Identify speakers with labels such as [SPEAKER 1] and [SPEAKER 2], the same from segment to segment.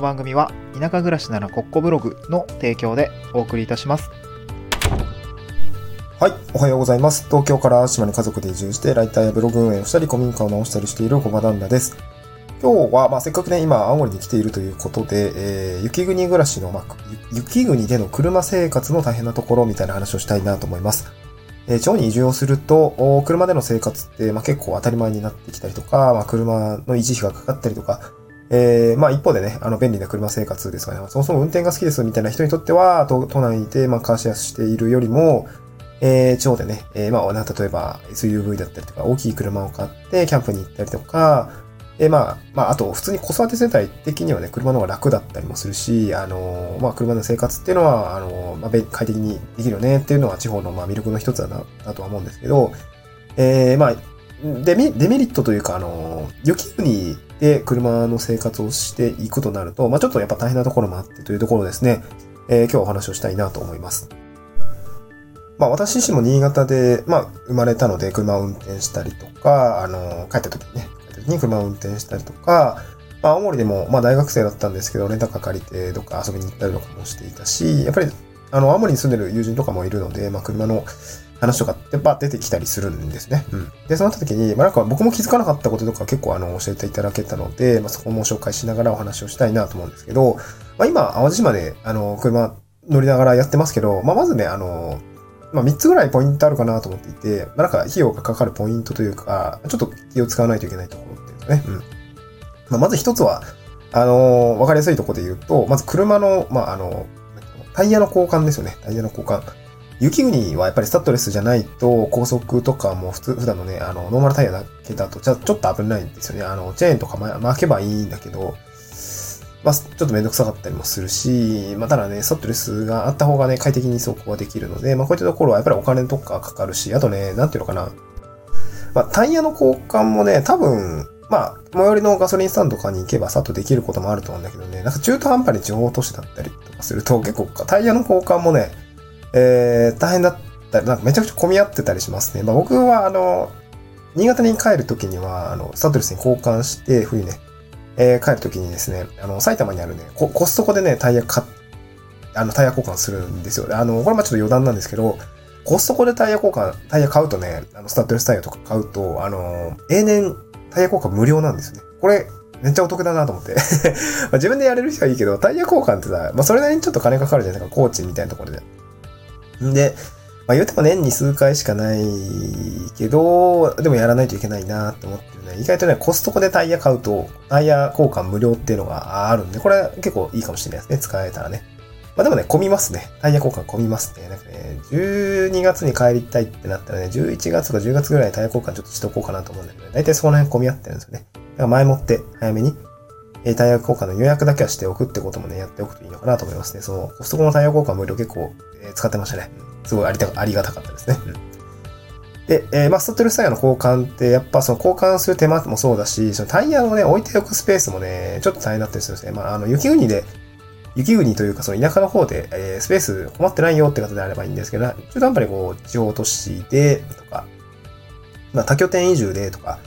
[SPEAKER 1] の番組は田舎暮らしならコッコブログの提供でお送りいたします。
[SPEAKER 2] はい、おはようございます。東京から島に家族で移住して、ライターやブログ運営をしたり、古民家を直したりしている小場旦那です。今日は、まあ、せっかくね、今、青森に来ているということで、えー、雪国暮らしの、まあ、雪国での車生活の大変なところみたいな話をしたいなと思います。えー、地方に移住をすると、車での生活って、まあ、結構当たり前になってきたりとか、まあ、車の維持費がかかったりとか、えー、まあ一方でね、あの便利な車生活ですがね、そもそも運転が好きですみたいな人にとっては、都都内でまあカーシェアしているよりも、えー、地方でね、えー、まあ、例えば SUV だったりとか、大きい車を買ってキャンプに行ったりとか、えー、まあ、まあ、あと、普通に子育て世帯的にはね、車の方が楽だったりもするし、あのー、まあ、車の生活っていうのは、あのー、まあ、快適にできるよねっていうのは地方の、まあ、魅力の一つだな、だとは思うんですけど、えー、まあ、デメデメリットというか、あの、雪国で車の生活をしていくとなると、まあ、ちょっとやっぱ大変なところもあってというところですね、えー、今日お話をしたいなと思います。まあ私自身も新潟で、まあ生まれたので車を運転したりとか、あの、帰った時にね、帰った時に車を運転したりとか、まあ青森でも、まあ大学生だったんですけど、レンタカー借りてどっか遊びに行ったりとかもしていたし、やっぱり、あの、青森に住んでる友人とかもいるので、まあ車の話とかってば出てきたりするんですね。うん。で、そうなった時に、まあなんか僕も気づかなかったこととか結構あの、教えていただけたので、まあそこも紹介しながらお話をしたいなと思うんですけど、まあ今、淡路島で、あの、車乗りながらやってますけど、まあまずね、あの、まあ、3つぐらいポイントあるかなと思っていて、まあ、なんか費用がかかるポイントというか、ちょっと気を使わないといけないところっていうかね。うん。まあ、まず一つは、あの、わかりやすいところで言うと、まず車の、まあ、あの、タイヤの交換ですよね。タイヤの交換。雪国はやっぱりスタッドレスじゃないと、高速とかも普通、普段のね、あの、ノーマルタイヤだけだと、ちょっと危ないんですよね。あの、チェーンとか巻けばいいんだけど、まあ、ちょっとめんどくさかったりもするし、まあ、ただね、スタッドレスがあった方がね、快適に走行ができるので、まあ、こういったところはやっぱりお金とかかかるし、あとね、なんていうのかな。まあ、タイヤの交換もね、多分、まあ、最寄りのガソリンスタンドとかに行けばさっとできることもあると思うんだけどね、なんか中途半端に地方都市だったりとかすると、結構タイヤの交換もね、えー、大変だったり、なんかめちゃくちゃ混み合ってたりしますね。まあ、僕は、あの、新潟に帰るときには、あの、スタッドレスに交換して、冬ね、えー、帰るときにですね、あの、埼玉にあるね、コストコでね、タイヤ買っあの、タイヤ交換するんですよ。あの、これもちょっと余談なんですけど、コストコでタイヤ交換、タイヤ買うとね、あの、スタッドレスタイヤとか買うと、あの、永年タイヤ交換無料なんですよね。これ、めっちゃお得だなと思って。まあ自分でやれる人はいいけど、タイヤ交換ってさ、まあそれなりにちょっと金かかるじゃないですか、コーチみたいなところで。んで、まあ言うても年に数回しかないけど、でもやらないといけないなって思ってるね。意外とね、コストコでタイヤ買うと、タイヤ交換無料っていうのがあるんで、これ結構いいかもしれないですね。使えたらね。まあでもね、混みますね。タイヤ交換混みますね。なんかね、12月に帰りたいってなったらね、11月とか10月ぐらいタイヤ交換ちょっとしとこうかなと思うんだけど、ね、大体その辺混み合ってるんですよね。だから前もって早めに、えタイヤ交換の予約だけはしておくってこともね、やっておくといいのかなと思いますね。その、コストコのタイヤ交換無料結構、えー、使ってましたね。すごいありたありがたかったですね。うんで、えー、まあ、ストットレスタイヤの交換って、やっぱその交換する手間もそうだし、そのタイヤをね、置いておくスペースもね、ちょっと大変だったりするんですね。まあ、あの、雪国で、雪国というか、その田舎の方で、えー、スペース困ってないよって方であればいいんですけど、中途半端にこう、地方都市で、とか、まあ、多拠点移住で、とか、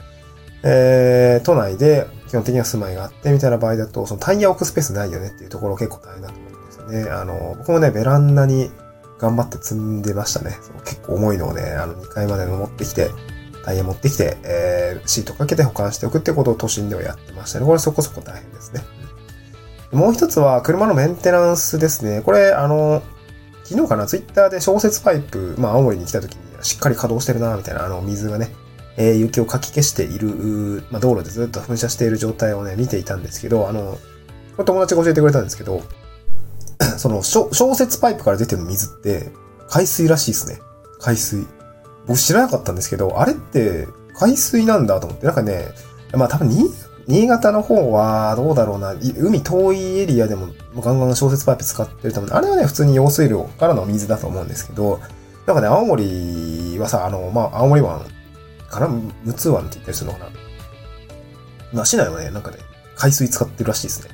[SPEAKER 2] えー、都内で基本的には住まいがあって、みたいな場合だと、そのタイヤ置くスペースないよねっていうところ結構大変だと思うんですよね。あの、僕もね、ベランダに、頑張って積んでましたね。結構重いのをね、あの2階まで登ってきて、タイヤ持ってきて、えー、シートかけて保管しておくってことを都心ではやってましたね。これそこそこ大変ですね。もう一つは車のメンテナンスですね。これ、あの、昨日かな、ツイッターで小雪パイプ、まあ青森に来た時にしっかり稼働してるな、みたいな、あの、水がね、えー、雪をかき消している、まあ道路でずっと噴射している状態をね、見ていたんですけど、あの、これ友達が教えてくれたんですけど、その、小雪パイプから出てる水って、海水らしいですね。海水。僕知らなかったんですけど、あれって海水なんだと思って、なんかね、まあ多分に、新潟の方はどうだろうな、海遠いエリアでもガンガン小雪パイプ使ってると思う。あれはね、普通に用水路からの水だと思うんですけど、なんかね、青森はさ、あの、まあ、青森湾から陸奥湾って言ったりするのかな。まあ、市内はね、なんかね、海水使ってるらしいですね。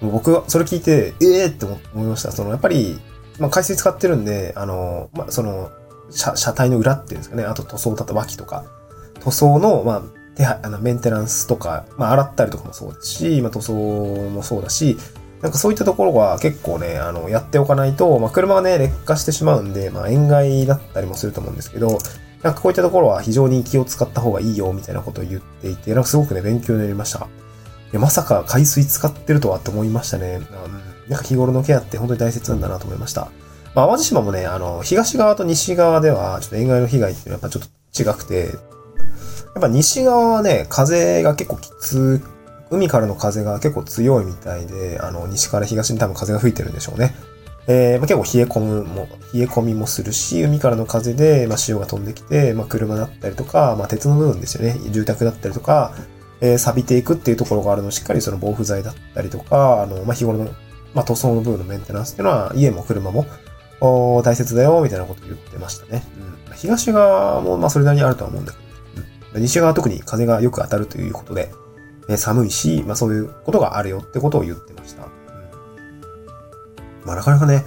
[SPEAKER 2] 僕はそれ聞いて、ええー、って思いました。その、やっぱり、まあ、海水使ってるんで、あの、まあ、その、車、車体の裏っていうんですかね、あと塗装だった脇とか、塗装の、まあ、手配、あの、メンテナンスとか、まあ、洗ったりとかもそうですし、まあ、塗装もそうだし、なんかそういったところは結構ね、あの、やっておかないと、まあ、車がね、劣化してしまうんで、まあ、塩害だったりもすると思うんですけど、なんかこういったところは非常に気を使った方がいいよ、みたいなことを言っていて、なんかすごくね、勉強になりました。いや、まさか海水使ってるとはって思いましたね。うん、なんか日頃のケアって本当に大切なんだなと思いました。まあ、淡路島もね、あの、東側と西側では、ちょっと塩害の被害っていうのはやっぱちょっと違くて、やっぱ西側はね、風が結構きつ、海からの風が結構強いみたいで、あの、西から東に多分風が吹いてるんでしょうね。えーまあ、結構冷え込むも、冷え込みもするし、海からの風で、まあ、潮が飛んできて、まあ、車だったりとか、まあ、鉄の部分ですよね。住宅だったりとか、えー錆びていくっていうところがあるのをしっかりその防腐剤だったりとか、あの、まあ、日頃の、まあ、塗装の部分のメンテナンスっていうのは、家も車も、お大切だよ、みたいなことを言ってましたね。うん。東側も、まあ、それなりにあるとは思うんだけど、うん。西側は特に風がよく当たるということで、えー寒いし、まあ、そういうことがあるよってことを言ってました。まあ、なかなかね、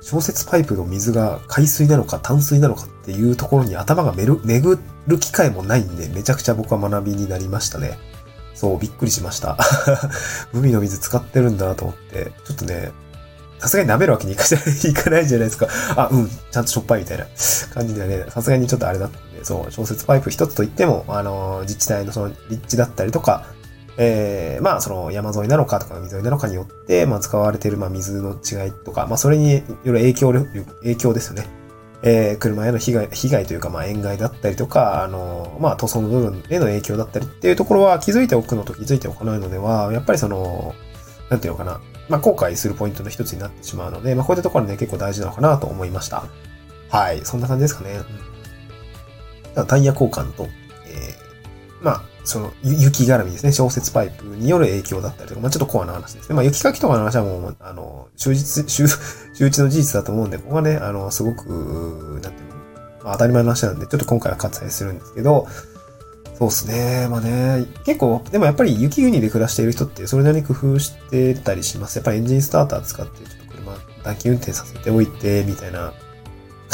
[SPEAKER 2] 小雪パイプの水が海水なのか淡水なのかっていうところに頭がめる巡る機会もないんで、めちゃくちゃ僕は学びになりましたね。そう、びっくりしました。海の水使ってるんだなと思って、ちょっとね、さすがに舐めるわけにいかないじゃないですか。あ、うん、ちゃんとしょっぱいみたいな感じでね、さすがにちょっとあれだったんで、そう、小雪パイプ一つといっても、あの、自治体のその立地だったりとか、えー、まあ、その山沿いなのかとか海沿いなのかによって、まあ、使われている、まあ、水の違いとか、まあ、それによる影響、影響ですよね。えー、車への被害、被害というか、まあ、塩害だったりとか、あの、まあ、塗装の部分への影響だったりっていうところは気づいておくのと気づいておかないのでは、やっぱりその、なんていうのかな、まあ、後悔するポイントの一つになってしまうので、まあ、こういったところはね、結構大事なのかなと思いました。はい、そんな感じですかね。うん、タイヤ交換と、えー、まあ、その、雪絡みですね。小雪パイプによる影響だったりとか、まあちょっとコアな話ですね。まあ雪かきとかの話はもう、あの、終日、周、周知の事実だと思うんで、ここはね、あの、すごく、なんていうの、まあ当たり前の話なんで、ちょっと今回は割愛するんですけど、そうですね。まあね、結構、でもやっぱり雪国で暮らしている人ってそれなりに工夫してたりします。やっぱりエンジンスターター使って、ちょっと車、暖気運転させておいて、みたいな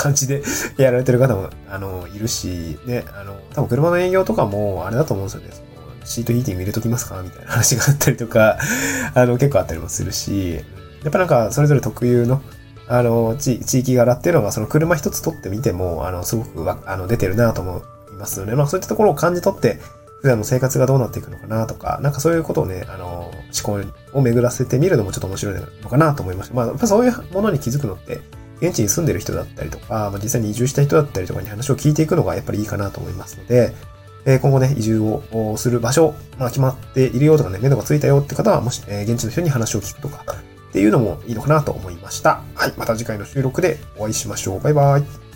[SPEAKER 2] 感じでやられてる方も、あの、いるし、ね、あの、多分車の営業とかも、あれだと思うんですよね。そのシートヒーティング入れときますかみたいな話があったりとか、あの、結構あったりもするし、やっぱなんか、それぞれ特有の、あの、地地域柄っていうのが、その車一つ取ってみても、あの、すごくわ、あの、出てるなと思いますので、まあそういったところを感じ取って、普段の生活がどうなっていくのかなとか、なんかそういうことをね、あの、思考を巡らせてみるのもちょっと面白いのかなと思いました。まあ、やっぱそういうものに気づくのって、現地に住んでる人だったりとか、まあ、実際に移住した人だったりとかに話を聞いていくのがやっぱりいいかなと思いますので、え今後ね、移住をする場所、まあ、決まっているよとかね、目処がついたよって方は、もし、え現地の人に話を聞くとか、っていうのもいいのかなと思いました。はい、また次回の収録でお会いしましょう。バイバイ。